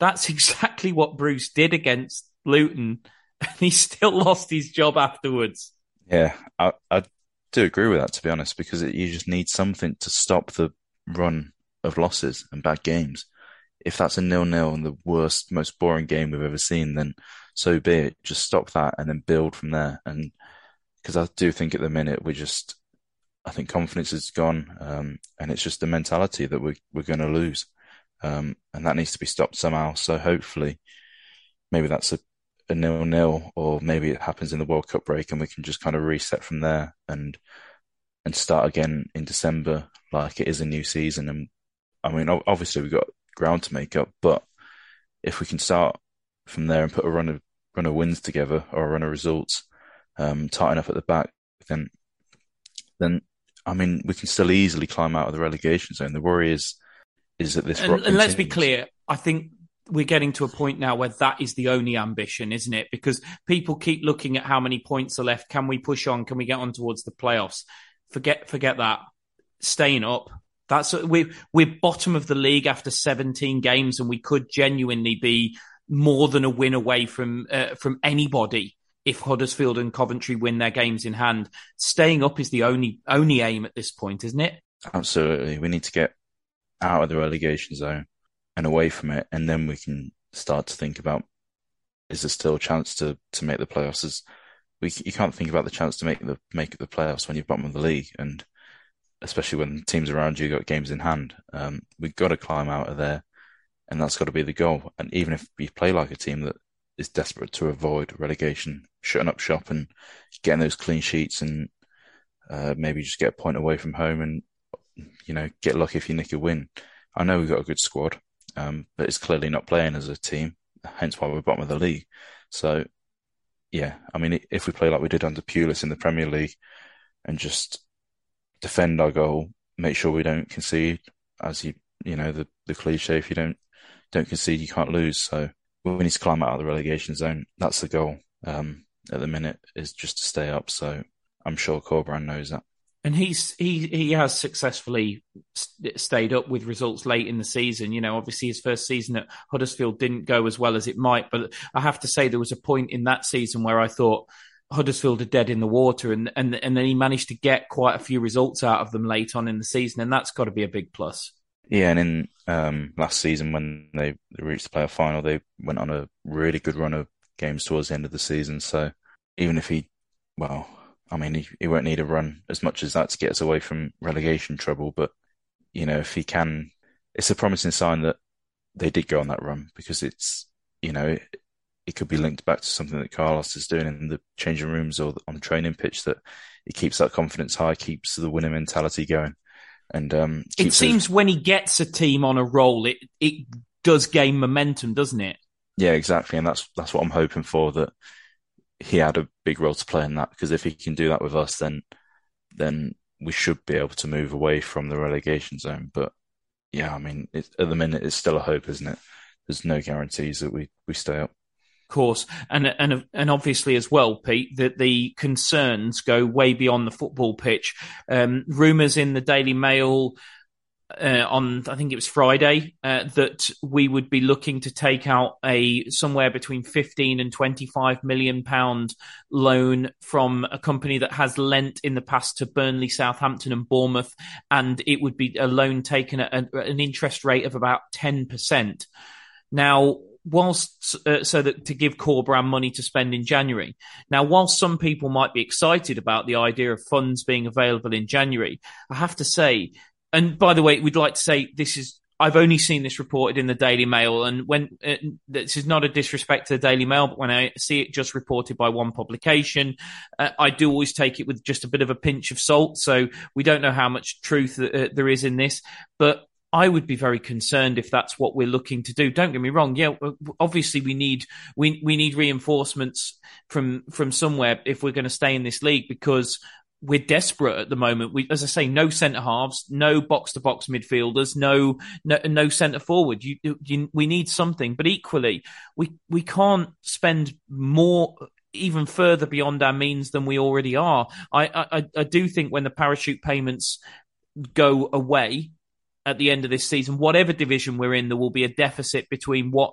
that's exactly what Bruce did against Luton, and he still lost his job afterwards. Yeah, I, I do agree with that, to be honest, because it, you just need something to stop the run of losses and bad games. If that's a nil-nil and the worst, most boring game we've ever seen, then so be it. Just stop that and then build from there. And because I do think at the minute we're just, I think confidence is gone, um, and it's just the mentality that we're we're going to lose, um, and that needs to be stopped somehow. So hopefully, maybe that's a a nil nil, or maybe it happens in the World Cup break and we can just kind of reset from there and and start again in December like it is a new season. And I mean, obviously we've got ground to make up, but if we can start from there and put a run of run of wins together or a run of results, um, tighten up at the back, then then I mean we can still easily climb out of the relegation zone. The worry is is that this and, and let's be clear, I think we're getting to a point now where that is the only ambition, isn't it? Because people keep looking at how many points are left. Can we push on? Can we get on towards the playoffs? Forget, forget that. Staying up. That's we're we're bottom of the league after 17 games, and we could genuinely be more than a win away from uh, from anybody if Huddersfield and Coventry win their games in hand. Staying up is the only only aim at this point, isn't it? Absolutely. We need to get out of the relegation zone and away from it, and then we can start to think about is there still a chance to to make the playoffs? We you can't think about the chance to make the make the playoffs when you're bottom of the league, and especially when teams around you got games in hand. Um, we've got to climb out of there, and that's got to be the goal. And even if we play like a team that is desperate to avoid relegation, shutting up shop and getting those clean sheets, and uh, maybe just get a point away from home, and you know get lucky if you nick a win. I know we've got a good squad um, but it's clearly not playing as a team, hence why we're bottom of the league. So, yeah, I mean, if we play like we did under Pulis in the Premier League and just defend our goal, make sure we don't concede, as you you know the the cliche, if you don't don't concede, you can't lose. So we need to climb out of the relegation zone. That's the goal. Um, at the minute is just to stay up. So I'm sure Corberán knows that and he's he he has successfully st- stayed up with results late in the season. You know, obviously his first season at Huddersfield didn't go as well as it might, but I have to say there was a point in that season where I thought Huddersfield are dead in the water, and and and then he managed to get quite a few results out of them late on in the season, and that's got to be a big plus. Yeah, and in um, last season when they, reached the playoff final, they went on a really good run of games towards the end of the season. So even if he, well, I mean, he, he won't need a run as much as that to get us away from relegation trouble. But, you know, if he can, it's a promising sign that they did go on that run because it's, you know, it, it could be linked back to something that Carlos is doing in the changing rooms or on the training pitch that it keeps that confidence high, keeps the winning mentality going. And um, it seems when he gets a team on a roll, it it does gain momentum, doesn't it? Yeah, exactly, and that's that's what I'm hoping for. That he had a big role to play in that because if he can do that with us, then then we should be able to move away from the relegation zone. But yeah, I mean, at the minute, it's still a hope, isn't it? There's no guarantees that we, we stay up. Of course, and and and obviously as well, Pete, that the concerns go way beyond the football pitch. Um, Rumours in the Daily Mail uh, on I think it was Friday uh, that we would be looking to take out a somewhere between 15 and 25 million pound loan from a company that has lent in the past to Burnley, Southampton and Bournemouth and it would be a loan taken at an interest rate of about 10%. Now whilst uh, so that to give Corberán money to spend in January. Now, whilst some people might be excited about the idea of funds being available in January, I have to say and by the way, we'd like to say this is I've only seen this reported in the Daily Mail, and when uh, this is not a disrespect to the Daily Mail, but when I see it just reported by one publication, uh, I do always take it with just a bit of a pinch of salt. So we don't know how much truth uh, there is in this, but I would be very concerned if that's what we're looking to do. Don't get me wrong. Yeah, obviously we need we we need reinforcements from from somewhere if we're going to stay in this league because we're desperate at the moment. We, as I say, no centre halves, no box to box midfielders, no no, no centre forward. You, you, we need something, but equally, we we can't spend more even further beyond our means than we already are. I I, I do think when the parachute payments go away at the end of this season, whatever division we're in, there will be a deficit between what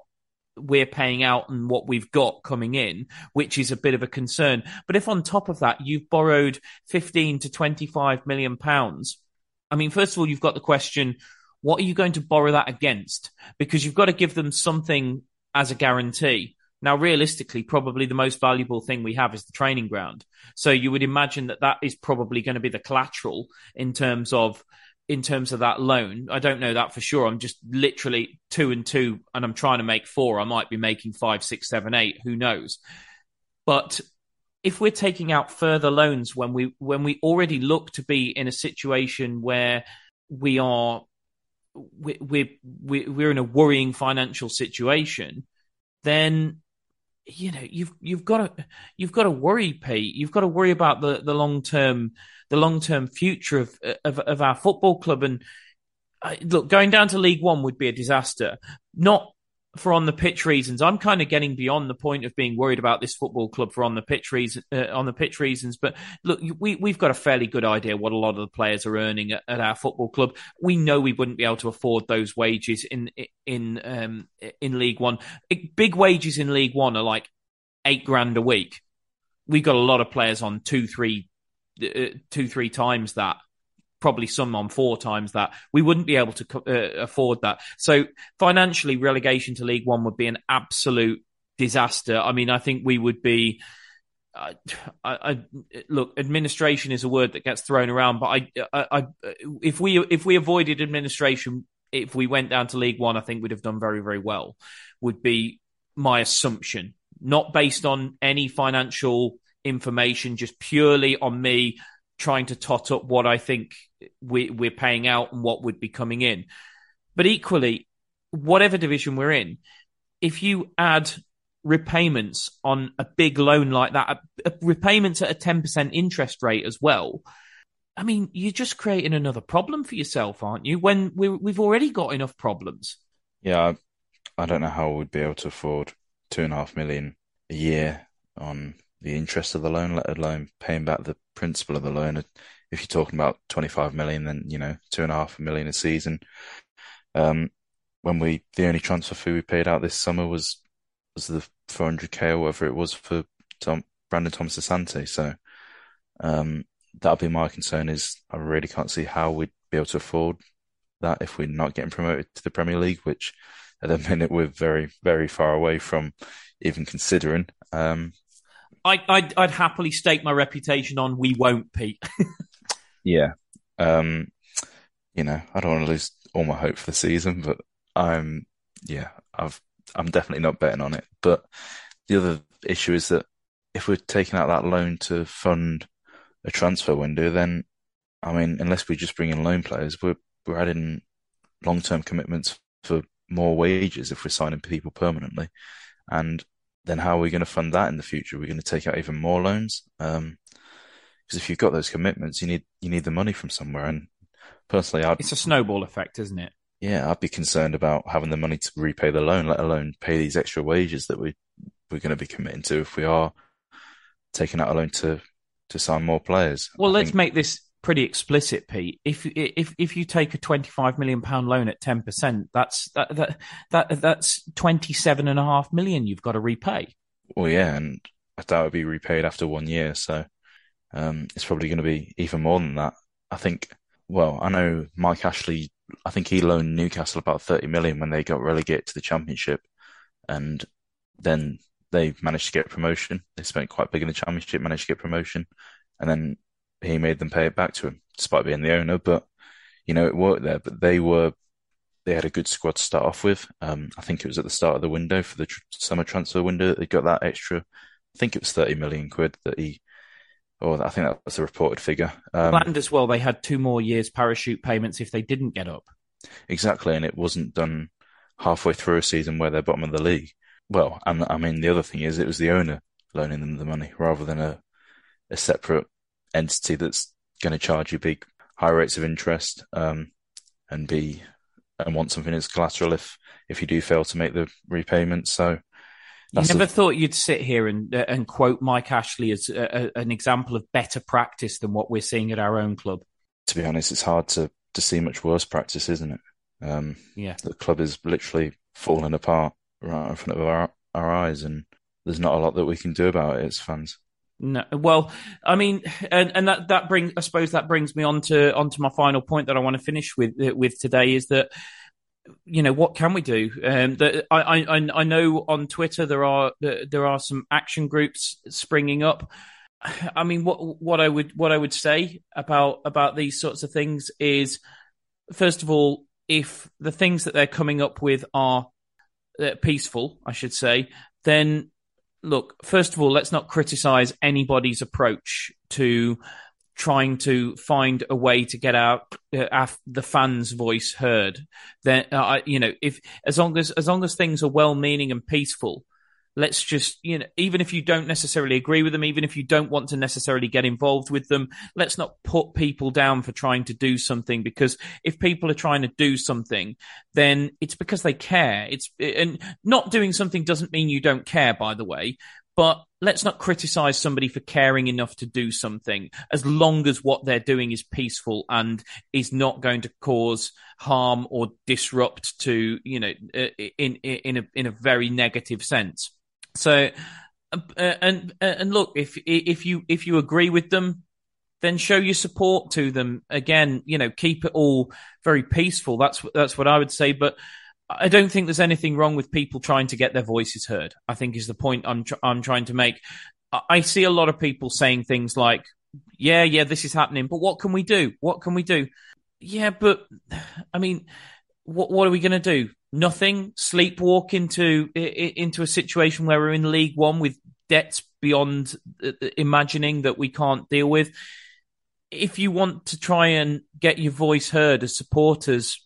we're paying out and what we've got coming in, which is a bit of a concern. But if on top of that you've borrowed 15 to 25 million pounds, I mean, first of all, you've got the question, what are you going to borrow that against? Because you've got to give them something as a guarantee. Now, realistically, probably the most valuable thing we have is the training ground. So you would imagine that that is probably going to be the collateral in terms of in terms of that loan. I don't know that for sure. I'm just literally two and two, and I'm trying to make four. I might be making five, six, seven, eight. Who knows? But if we're taking out further loans when we when we already look to be in a situation where we are we, we, we we're in a worrying financial situation, then you know you've you've got to you've got to worry, Pete. You've got to worry about the the long term the long term future of, of, of our football club. And uh, look, going down to League One would be a disaster. Not for on the pitch reasons. I'm kind of getting beyond the point of being worried about this football club for on the pitch reason, uh, on the pitch reasons. But look, we we've got a fairly good idea what a lot of the players are earning at, at our football club. We know we wouldn't be able to afford those wages in in um, in League One. Big wages in League One are like eight grand a week. We've got a lot of players on two, three, uh, two, three times that. Probably some on four times that. We wouldn't be able to uh, afford that. So financially, relegation to League One would be an absolute disaster. I mean, I think we would be. I, I, look, administration is a word that gets thrown around, but I, I, if we if we avoided administration, if we went down to League One, I think we'd have done very very well. Would be my assumption, not based on any financial information, just purely on me trying to tot up what I think we, we're paying out and what would be coming in. But equally, whatever division we're in, if you add repayments on a big loan like that, repayments at a 10% interest rate as well, I mean, you're just creating another problem for yourself, aren't you? When we have already got enough problems. Yeah, I don't know how we'd be able to afford two and a half million a year on the interest of the loan, let alone paying back the principal of the loan. If you're talking about 25 million, then, you know, two and a half million a season. Um, when we, the only transfer fee we paid out this summer was, was the 400k or whatever it was for Tom, Brandon Thomas Asante. So, um, that'll be my concern is I really can't see how we'd be able to afford that if we're not getting promoted to the Premier League, which at the minute we're very, very far away from even considering. Um, I, I'd, I'd happily stake my reputation on we won't, Pete. yeah. Um, you know, I don't want to lose all my hope for the season, but I'm, yeah, I've, I'm definitely not betting on it. But the other issue is that if we're taking out that loan to fund a transfer window, then, I mean, unless we just bring in loan players, we're, we're adding long term commitments for more wages if we're signing people permanently. And then how are we going to fund that in the future? Are we going to take out even more loans? Um, because if you've got those commitments, you need you need the money from somewhere. And personally, I'd, it's a snowball effect, isn't it? Yeah, I'd be concerned about having the money to repay the loan, let alone pay these extra wages that we we're going to be committing to if we are taking out a loan to to sign more players. Well, I let's think... make this pretty explicit, Pete. If if if you take a twenty five million pound loan at ten percent, that's that, that that that's twenty seven and a half million you've got to repay. Well, yeah, and that would be repaid after one year, so um, it's probably going to be even more than that. I think. Well, I know Mike Ashley. I think he loaned Newcastle about thirty million when they got relegated to the Championship, and then they managed to get promotion. They spent quite big in the Championship, managed to get promotion, and then he made them pay it back to him, despite being the owner. But you know, it worked there. But they were they had a good squad to start off with. Um, I think it was at the start of the window for the tr- summer transfer window that they got that extra. I think it was thirty million quid that he, or I think that was the reported figure. Um, Planned as well. They had two more years parachute payments if they didn't get up. Exactly, and it wasn't done halfway through a season where they're bottom of the league. Well, and I mean the other thing is it was the owner loaning them the money rather than a a separate entity that's going to charge you big high rates of interest um, and be and want something as collateral if if you do fail to make the repayment. So you never thought you'd sit here and uh, and quote Mike Ashley as a, a, an example of better practice than what we're seeing at our own club. To be honest, it's hard to to see much worse practice, isn't it? Um, yeah, the club is literally falling apart right in front of our our eyes, and there's not a lot that we can do about it as fans. No, well, I mean, and, and that that brings, I suppose, that brings me on to onto my final point that I want to finish with with today is that you know what can we do? Um, that I, I I know on Twitter there are there are some action groups springing up. I mean, what what I would what I would say about about these sorts of things is, first of all, if the things that they're coming up with are uh, peaceful, I should say, then look, first of all, let's not criticize anybody's approach to trying to find a way to get out uh, the fans' voice heard. Then, uh, you know, if as long as as long as things are well-meaning and peaceful, let's just you know even if you don't necessarily agree with them even if you don't want to necessarily get involved with them let's not put people down for trying to do something because if people are trying to do something then it's because they care it's and not doing something doesn't mean you don't care by the way but let's not criticize somebody for caring enough to do something as long as what they're doing is peaceful and is not going to cause harm or disrupt to you know in in a in a very negative sense so, uh, and and look, if if you if you agree with them, then show your support to them. Again, you know, keep it all very peaceful. That's that's what I would say. But I don't think there's anything wrong with people trying to get their voices heard. I think is the point I'm tr- I'm trying to make. I see a lot of people saying things like, "Yeah, yeah, this is happening, but what can we do? What can we do?" Yeah, but I mean, what what are we going to do? Nothing. Sleepwalk into into a situation where we're in League One with debts beyond uh, uh, imagining that we can't deal with. If you want to try and get your voice heard as supporters,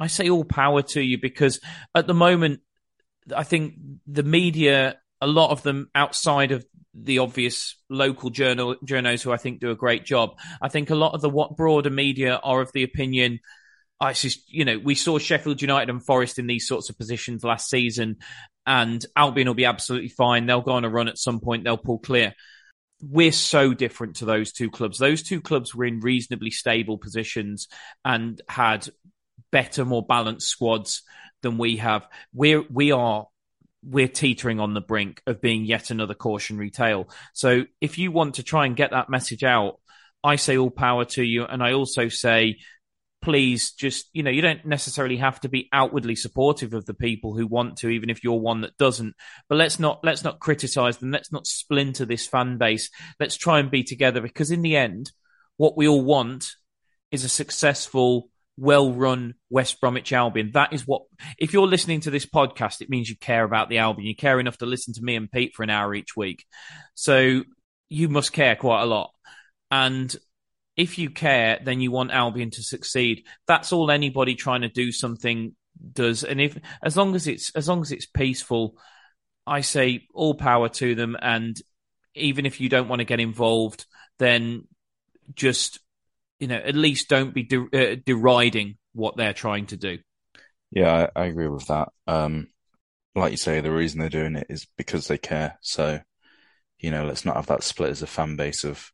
I say all power to you because at the moment, I think the media, a lot of them outside of the obvious local journal journals who I think do a great job. I think a lot of the what broader media are of the opinion ah, I just, you know, we saw Sheffield United and Forest in these sorts of positions last season, and Albion will be absolutely fine. They'll go on a run at some point, they'll pull clear. We're so different to those two clubs. Those two clubs were in reasonably stable positions and had better, more balanced squads than we have. We're, we are we're teetering on the brink of being yet another cautionary tale. So if you want to try and get that message out, I say all power to you. And I also say please just you know you don't necessarily have to be outwardly supportive of the people who want to even if you're one that doesn't but let's not let's not criticize them let's not splinter this fan base let's try and be together because in the end what we all want is a successful well run West Bromwich Albion. That is what, if you're listening to this podcast, it means you care about the Albion. You care enough to listen to me and Pete for an hour each week. So you must care quite a lot. And if you care, then you want Albion to succeed. That's all anybody trying to do something does. And if as long as it's as long as it's peaceful, I say all power to them. And even if you don't want to get involved, then just you know at least don't be de- uh, deriding what they're trying to do. Yeah, I, I agree with that. Um, like you say, the reason they're doing it is because they care. So, you know, let's not have that split as a fan base of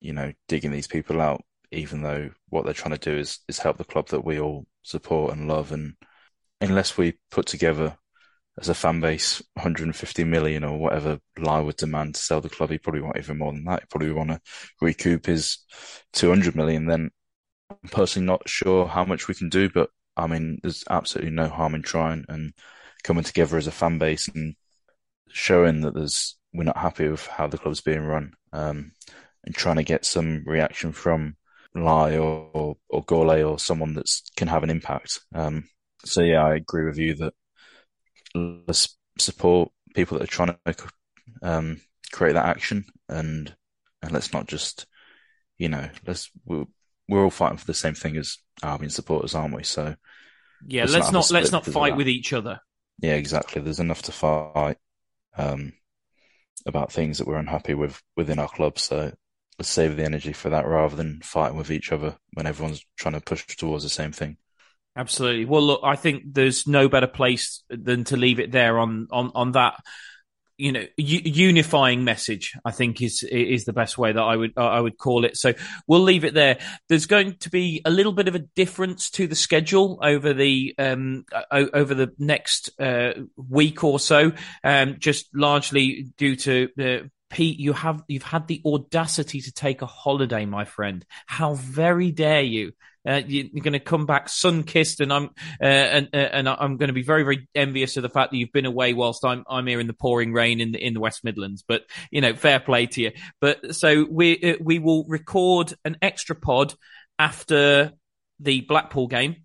you know, digging these people out, even though what they're trying to do is, is help the club that we all support and love. And unless we put together as a fan base 150 million or whatever Lai would demand to sell the club, he probably want even more than that. He probably want to recoup his 200 million. Then I'm personally not sure how much we can do, but I mean, there's absolutely no harm in trying and coming together as a fan base and showing that there's we're not happy with how the club's being run. Um, and trying to get some reaction from Lai or or, or Gourlay or someone that can have an impact. Um, so yeah, I agree with you that let's support people that are trying to um, create that action, and and let's not just, you know, let's we're, we're all fighting for the same thing as Albion supporters, aren't we? So yeah, let's, let's not, let's not fight with each other. Yeah, exactly. There's enough to fight um, about things that we're unhappy with within our club. So let's save the energy for that rather than fighting with each other when everyone's trying to push towards the same thing. Absolutely. Well, look, I think there's no better place than to leave it there on on on that. You know, unifying message. I think is is the best way that I would I would call it. So we'll leave it there. There's going to be a little bit of a difference to the schedule over the um over the next uh, week or so, um, just largely due to uh, Pete, you have you've had the audacity to take a holiday, my friend. How very dare you? Uh, you are going to come back sun kissed, and I'm uh, and uh, and I'm going to be very very envious of the fact that you've been away whilst I'm I'm here in the pouring rain in the in the West Midlands. But you know, fair play to you. But so we uh, we will record an extra pod after the Blackpool game.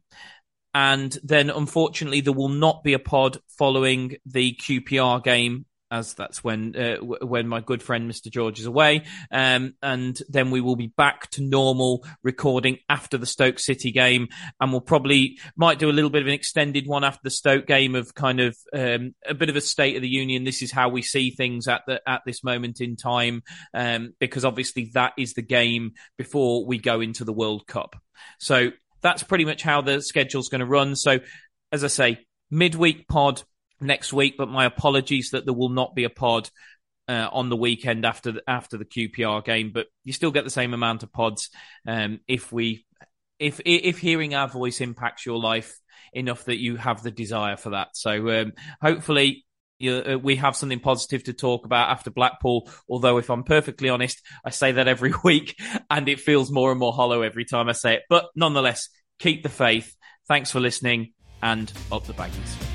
And then, unfortunately, there will not be a pod following the QPR game as that's when uh, w- when my good friend Mr. George is away, um, and then we will be back to normal recording after the Stoke City game, and we'll probably might do a little bit of an extended one after the Stoke game of kind of um, a bit of a state of the union. This is how we see things at the at this moment in time, um, because obviously that is the game before we go into the World Cup. So that's pretty much how the schedule's going to run. So as I say, midweek pod next week. But my apologies that there will not be a pod uh, on the weekend after the, after the QPR game. But you still get the same amount of pods um, if we if if hearing our voice impacts your life enough that you have the desire for that. So um, hopefully. You, uh, we have something positive to talk about after Blackpool. Although, if I'm perfectly honest, I say that every week and it feels more and more hollow every time I say it. But nonetheless, keep the faith. Thanks for listening and up the baggies.